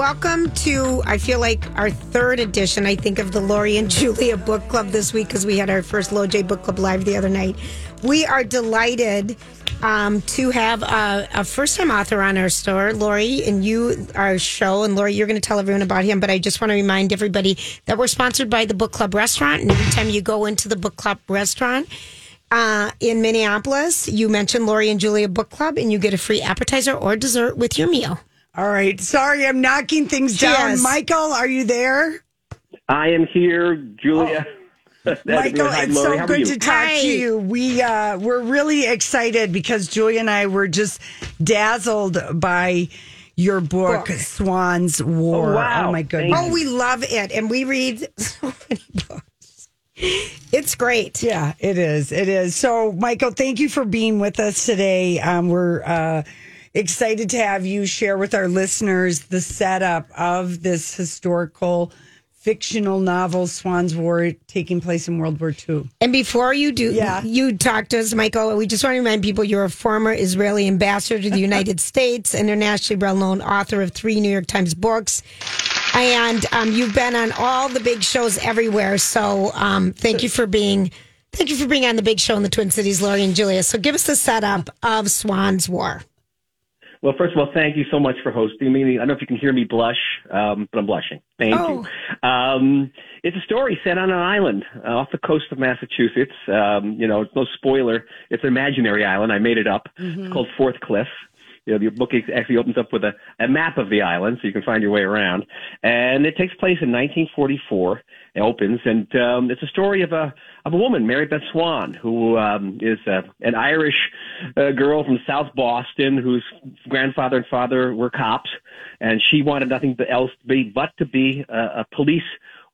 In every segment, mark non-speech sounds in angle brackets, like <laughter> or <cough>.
welcome to, I feel like our third edition, I think, of the Lori and <laughs> Julia Book Club this week because we had our first LoJ Book Club live the other night. We are delighted um, to have a, a first time author on our store, Lori, and you, our show. And Lori, you're going to tell everyone about him, but I just want to remind everybody that we're sponsored by the Book Club restaurant. And every time you go into the Book Club restaurant, uh, in Minneapolis, you mention Lori and Julia Book Club, and you get a free appetizer or dessert with your meal. All right. Sorry, I'm knocking things down. Yes. Michael, are you there? I am here, Julia. <laughs> Michael, Hi, it's so good to talk Hi. to you. We uh, we're really excited because Julia and I were just dazzled by your book, Book. Swann's War. Oh, wow. my Thank goodness. Oh, we love it, and we read <laughs> so many books. It's great. Yeah, it is. It is. So, Michael, thank you for being with us today. Um, we're uh, excited to have you share with our listeners the setup of this historical fictional novel, Swann's War, taking place in World War II. And before you do, Yeah. you talk to us, Michael. We just want to remind people you're a former Israeli ambassador to the <laughs> United States, internationally well-known author of three New York Times books, and um, you've been on all the big shows everywhere. So, um, thank you for being. Thank you for being on the big show in the Twin Cities, Lori and Julia. So, give us the setup of Swann's War. Well, first of all, thank you so much for hosting me. I don't know if you can hear me blush, um, but I'm blushing. Thank Oh. you. Um, it's a story set on an island uh, off the coast of Massachusetts. Um, you know, it's no spoiler. It's an imaginary island. I made it up. It's called Fourth Cliff. You know, the book actually opens up with a, a map of the island so you can find your way around. And it takes place in 1944. It opens, and um, it's a story of a of a woman, Mary Beth Swann, who um, is uh, an Irish uh, girl from South Boston whose grandfather and father were cops, and she wanted nothing else to be but to be a, a police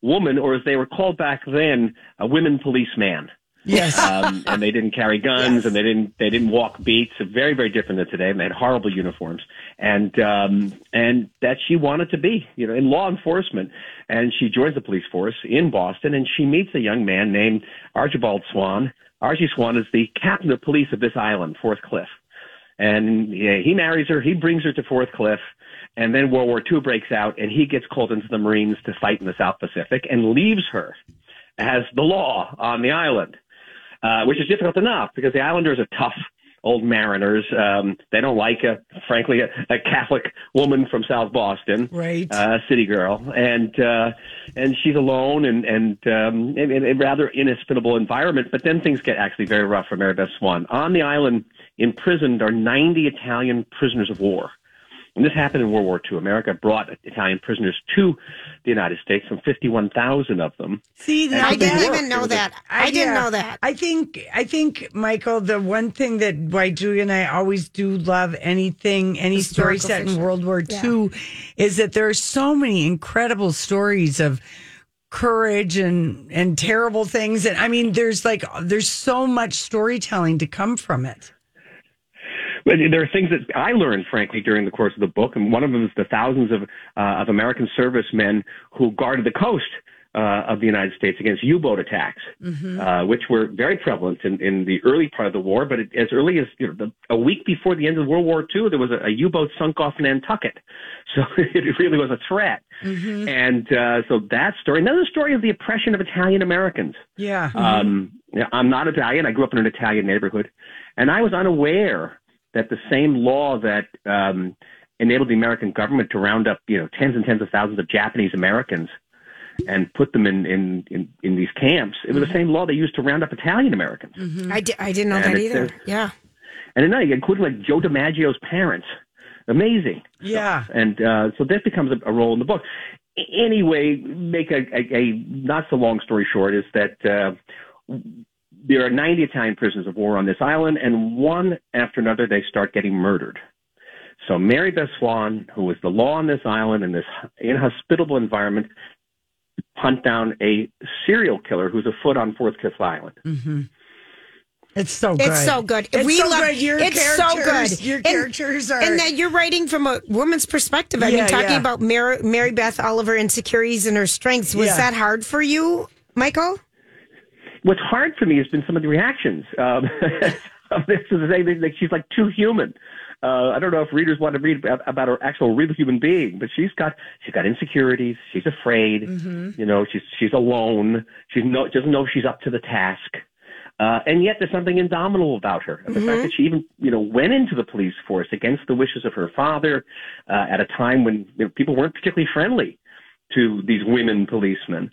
woman, or as they were called back then, a women policeman Yes. <laughs> um, and they didn't carry guns and they didn't they didn't walk beats. Very very different than today. And they had horrible uniforms and um, and that she wanted to be you know in law enforcement. And she joins the police force in Boston and she meets a young man named Archibald Swann. Archie Swann is the captain of police of this island, Fourth Cliff. And yeah, he marries her. He brings her to Fourth Cliff. And then World War II breaks out, and he gets called into the Marines to fight in the South Pacific and leaves her as the law on the island uh, which is difficult enough because the Islanders are tough old mariners. Um, they don't like, a, frankly, a, a Catholic woman from South Boston, Right. Uh, city girl, and uh, and she's alone and and um, in, in a rather inhospitable environment. But then things get actually very rough for Mary Beth Swann. On the island, imprisoned are 90 Italian prisoners of war. And this happened in World War II. America brought Italian prisoners to the United States, some 51,000 of them. See, now I didn't that- even know that. I didn't yeah. know that. I think I think Michael, the one thing that why Julia and I always do love anything, any story Historical set in. World War II, is that there are so many incredible stories of courage and and terrible things and i mean there's like there's so much storytelling to come from it But there are things that I learned, frankly, during the course of the book, and one of them is the thousands of uh, of American servicemen who guarded the coast uh, of the United States against U-boat attacks, uh, which were very prevalent in, in the early part of the war. But it, as early as you know, the, a week before the end of World War II, there was a, a U-boat sunk off Nantucket, <laughs> so it really was a threat. And uh, so that story, another story of the oppression of Italian Americans. yeah Um, yeah, I'm not Italian. I grew up in an Italian neighborhood, and I was unaware that the same law that um, enabled the American government to round up, you know, tens and tens of thousands of Japanese Americans and put them in in in, in these camps. It was the same law they used to round up Italian Americans, I, di- I didn't know And that either. says- Yeah. and then including like Joe DiMaggio's parents. Amazing. yeah And uh, so this becomes a, a role in the book. Anyway, make a, a, a not so long story short is that uh, there are 90 Italian prisoners of war on this island, and one after another they start getting murdered. So Mary Beth Swann, who was the law on this island in this inhospitable environment, hunt down a serial killer who's afoot on Fourth Cliff Island. Mm-hmm. it's so good It's so good. it's we so love good your it's so good. your And- characters are and that you're writing from a woman's perspective. I Yeah, mean, talking yeah. about Mary, Mary Beth Oliver insecurities and her strengths. Was Yeah. that hard for you, Michael? What's hard for me has been some of the reactions. Um, of this is to say that that she's like too human. Uh, I don't know if readers want to read about, about her actual real human being, but she's got she's got insecurities. She's afraid. Mm-hmm. You know, she's she's alone. She's no doesn't know she's up to the task. Uh, and yet there's something indomitable about her. The fact that she even, you know, went into the police force against the wishes of her father, uh, at a time when you know, people weren't particularly friendly to these women policemen.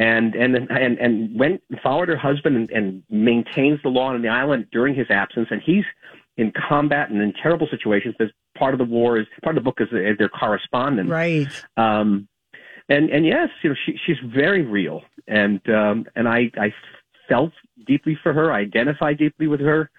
And, and, and, and went and followed her husband and, and maintains the law on the island during his absence. And he's in combat and in terrible situations. Because part of the war is part of the book is their correspondence. Right. Um, and and yes, you know, she she's very real, and um, and I I felt deeply for her. I identify deeply with her.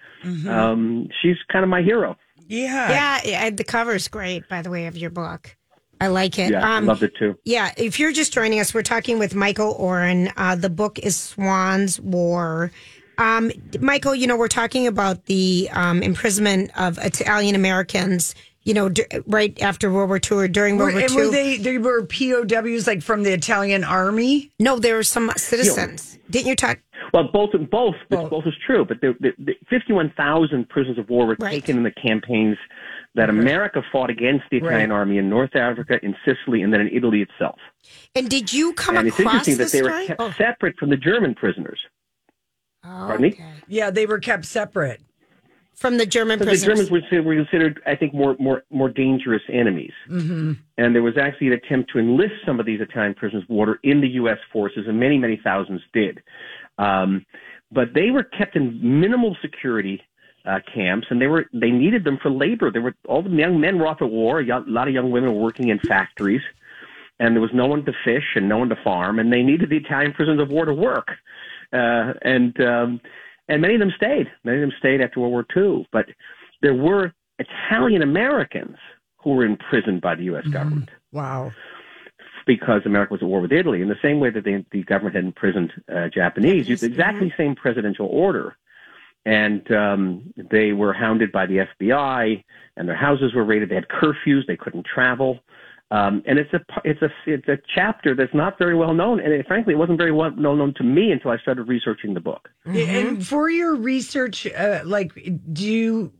Um, she's kind of my hero. Yeah. Yeah, yeah, the cover's great, by the way, of your book. I like it. Yeah, I Um, loved it too. Yeah, if you're just joining us, we're talking with Michael Oren. Uh, the book is Swann's War. Um, Michael, you know, we're talking about the um, imprisonment of Italian Americans, you know, d- right after World War II or during Were, World War and II. were they they were POWs like from the Italian army? no, there were some citizens. Didn't you talk? Well, both both both, Both. both is true. But the, the, the 51,000 prisoners of war were Right. taken in the campaigns that America fought against the Italian Right. army in North Africa, in Sicily, and then in Italy itself. And did you come and it's across interesting that this they were kept Oh, separate from the German prisoners. Pardon me? okay. Yeah, they were kept separate. From the German prisoners. the. Germans were, were considered, I think, more more more dangerous enemies. Mm-hmm. And there was actually an attempt to enlist some of these Italian prisoners of war in the U.S. forces, and many many thousands did. Um, but they were kept in minimal security uh, camps, and they were they needed them for labor. There were all the young men were off at war. A lot of young women were working in factories, and there was no one to fish and no one to farm, and they needed the Italian prisoners of war to work. Uh, and um, and many of them stayed. Many of them stayed after World War II. But there were Italian Americans who were imprisoned by the U.S. government Wow. because America was at war with Italy. In the same way that the, the government had imprisoned uh, Japanese, used exactly the same presidential order. And um, they were hounded by the FBI, and their houses were raided. They had curfews; they couldn't travel. Um, and it's a it's a it's a chapter that's not very well known, and it, frankly, it wasn't very well known to me until I started researching the book. And for your research, uh, like, do you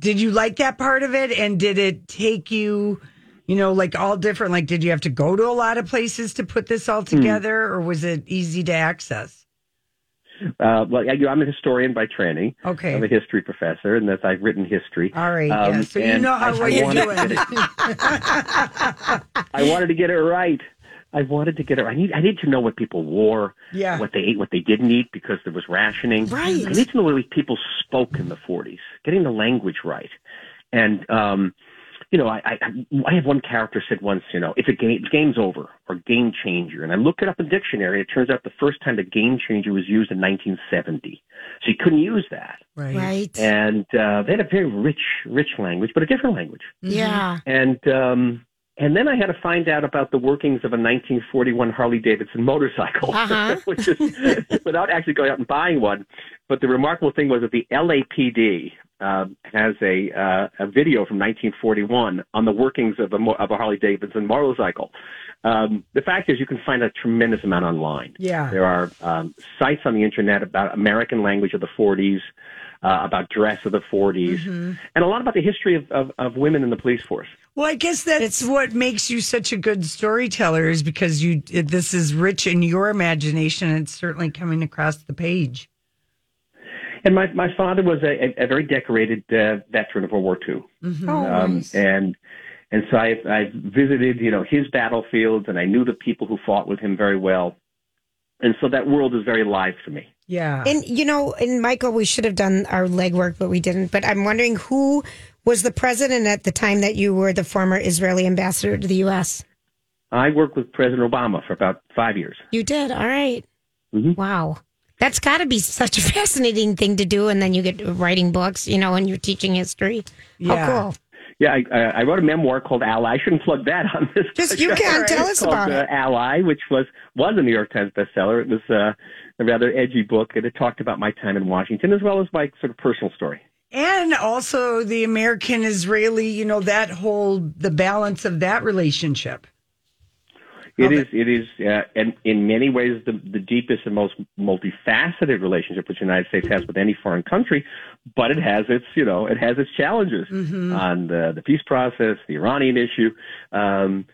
did you like that part of it? And did it take you, you know, like all different? Like, did you have to go to a lot of places to put this all together, or was it easy to access? Uh, well, yeah, I'm a historian by training. Okay. I'm a history professor, and that I've written history. All right, Um, yeah. So you know how I- well you're doing. to get it- <laughs> I wanted to get it right. I wanted to get it. I need. I need to know what people wore, Yeah. what they ate, what they didn't eat, because there was rationing. Right. I need to know what people spoke in the 40s, getting the language right, and um, you know, I, I I have one character said once, you know, it's a game game's over or game changer, and I looked it up in the dictionary. It turns out the first time the game changer was used in 1970, so you couldn't use that. Right. Right. And uh, they had a very rich, rich language, but a different language. Yeah. And um, and then I had to find out about the workings of a 1941 Harley Davidson motorcycle, Uh-huh. <laughs> which is <laughs> without actually going out and buying one. But the remarkable thing was that the LAPD uh, has a uh, a video from 1941 on the workings of a of a Harley Davidson motorcycle. Um, the fact is, you can find a tremendous amount online. Yeah. There are um, sites on the internet about American language of the 40s, uh, about dress of the 40s, Mm-hmm. and a lot about the history of, of, of women in the police force. Well, I guess that's what makes you such a good storyteller is because you this is rich in your imagination. and It's certainly coming across the page. And my, my father was a, a, a very decorated uh, veteran of World War II. Oh, Um, nice. and and so I I visited you know his battlefields and I knew the people who fought with him very well, and so that world is very alive to me. Yeah. And you know, and Michael, we should have done our legwork, but we didn't. But I'm wondering who was the president at the time that you were the former Israeli ambassador to the U.S. I worked with President Obama for about five years. You did. All right. Mhm. Wow. That's got to be such a <laughs> fascinating thing to do. And then you get writing books, you know, and you're teaching history. Yeah. How cool. Yeah, I, I I wrote a memoir called Ally. I shouldn't plug that on this. Just you show. can tell us called, about uh, it. Ally, which was was a New York Times bestseller. It was uh, a rather edgy book, and it talked about my time in Washington as well as my sort of personal story. And also the American Israeli, you know, that whole the balance of that relationship. It is. It is, uh, and in many ways, the, the deepest and most multifaceted relationship which the United States has with any foreign country. But it has its, you know, it has its challenges on the the peace process, the Iranian issue. Um,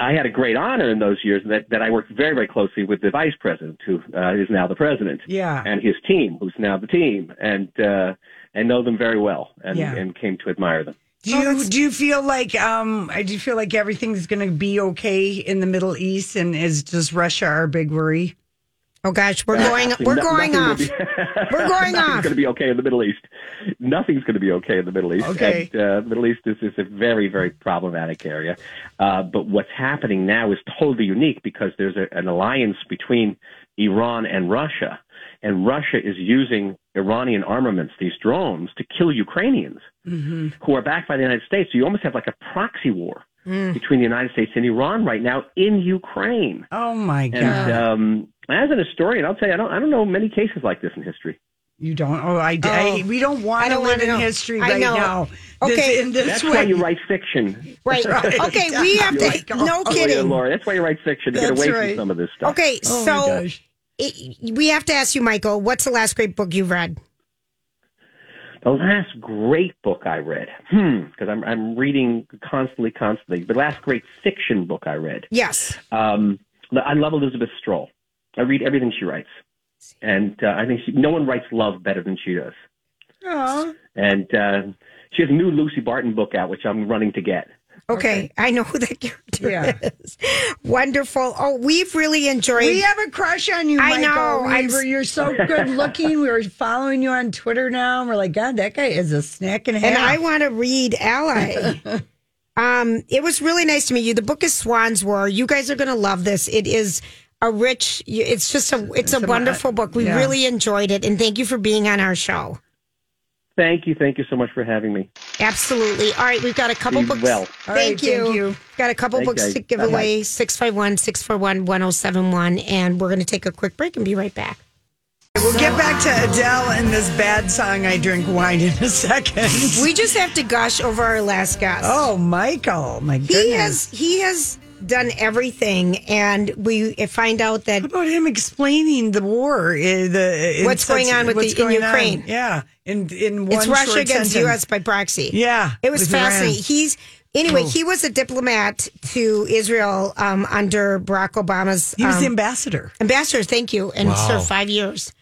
I had a great honor in those years that, that I worked very, very closely with the vice president, who uh, is now the president, Yeah. and his team, who's now the team, and uh, and know them very well, and, Yeah. and came to admire them. Do you do you feel like um do you feel like everything's going to be okay in the Middle East and is just Russia our big worry? Oh gosh, we're going. Actually, We're going nothing will off. be- <laughs> We're going Nothing's off. going to be okay in the Middle East. Nothing's going to be okay in the Middle East. Okay. And, uh, the Middle East is, is a very, very problematic area. Uh, but what's happening now is totally unique because there's a, an alliance between Iran and Russia. And Russia is using Iranian armaments, these drones, to kill Ukrainians who are backed by the United States. So you almost have like a proxy war between the United States and Iran right now in Ukraine. Oh my god. And um, as an historian, I'll tell you, I don't, I don't know many cases like this in history. you don't Oh, I, I we don't want to live in know. history I right know. now. Okay. This, in this That's way. why you write fiction. Right. <laughs> Right. Okay, we have to. <laughs> No Oh, kidding. Laura. That's why you write fiction to get away right. from some of this stuff. Okay, Oh my so gosh. It, we have to ask you, Michael. What's the last great book you've read? The last great book I read, hmm, because I'm I'm reading constantly, constantly. The last great fiction book I read. Yes. Um, I love Elizabeth Strout. I read everything she writes, and uh, I think she, no one writes love better than she does. Aw. And uh, she has a new Lucy Barton book out, which I'm running to get. Okay, I know who that <laughs> character Yeah. is. Wonderful. Oh, we've really enjoyed. We have a crush on you, I Michael. know. I'm- you're so good looking. We were following you on Twitter now. And we're like, God, that guy is a snack and a half. and I want to read Ally. <laughs> um, it was really nice to meet you. The book is Swann's War. You guys are going to love this. It is a rich. It's just a. It's a a- wonderful book. We yeah. really enjoyed it, and thank you for being on our show. Thank you, thank you so much for having me. Absolutely. All right, we've got a couple Be books. well. All thank, right, you. thank you. Got a couple Thanks, books guys. to give Bye-bye. away 651 641 1071. And we're going to take a quick break and be right back. We'll get back to Adele and this bad song, I Drink Wine, in a second. We just have to gush over our last guest. oh, Michael. My goodness. he has he has done everything, and we find out that How about him explaining the war? uh, The, in What's going on with the- in going on? Ukraine. Yeah. In, in one it's Russia short against sentence. U.S. by proxy. Yeah. It was with Iran. fascinating. He's anyway. Oh. He was a diplomat to Israel um, under Barack Obama's He was um, the ambassador. ambassador. Thank you, and served five years.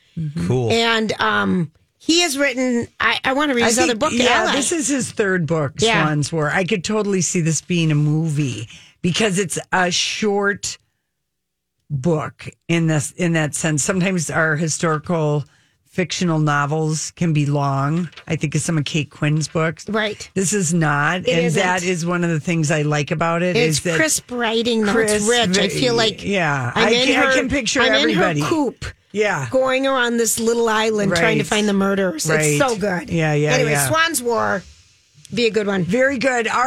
Cool. And um, he has written. I, I want to read his other book. yeah, Ally. this is his third book, Yeah. Swann's War. I could totally see this being a movie because it's a short book in this in that sense. Sometimes our historical fictional novels can be long. I think of some of Kate Quinn's books. right. This is not, and isn't. that is one of the things I like about it. It's is that crisp writing, though. Chris- it's rich. I feel like yeah, I'm I can, I can picture I'm everybody. in her coop. Yeah. going around this little island trying to find the murderers. Right. It's so good. Yeah, yeah, Anyway, yeah. Swann's War, be a good one. Very good.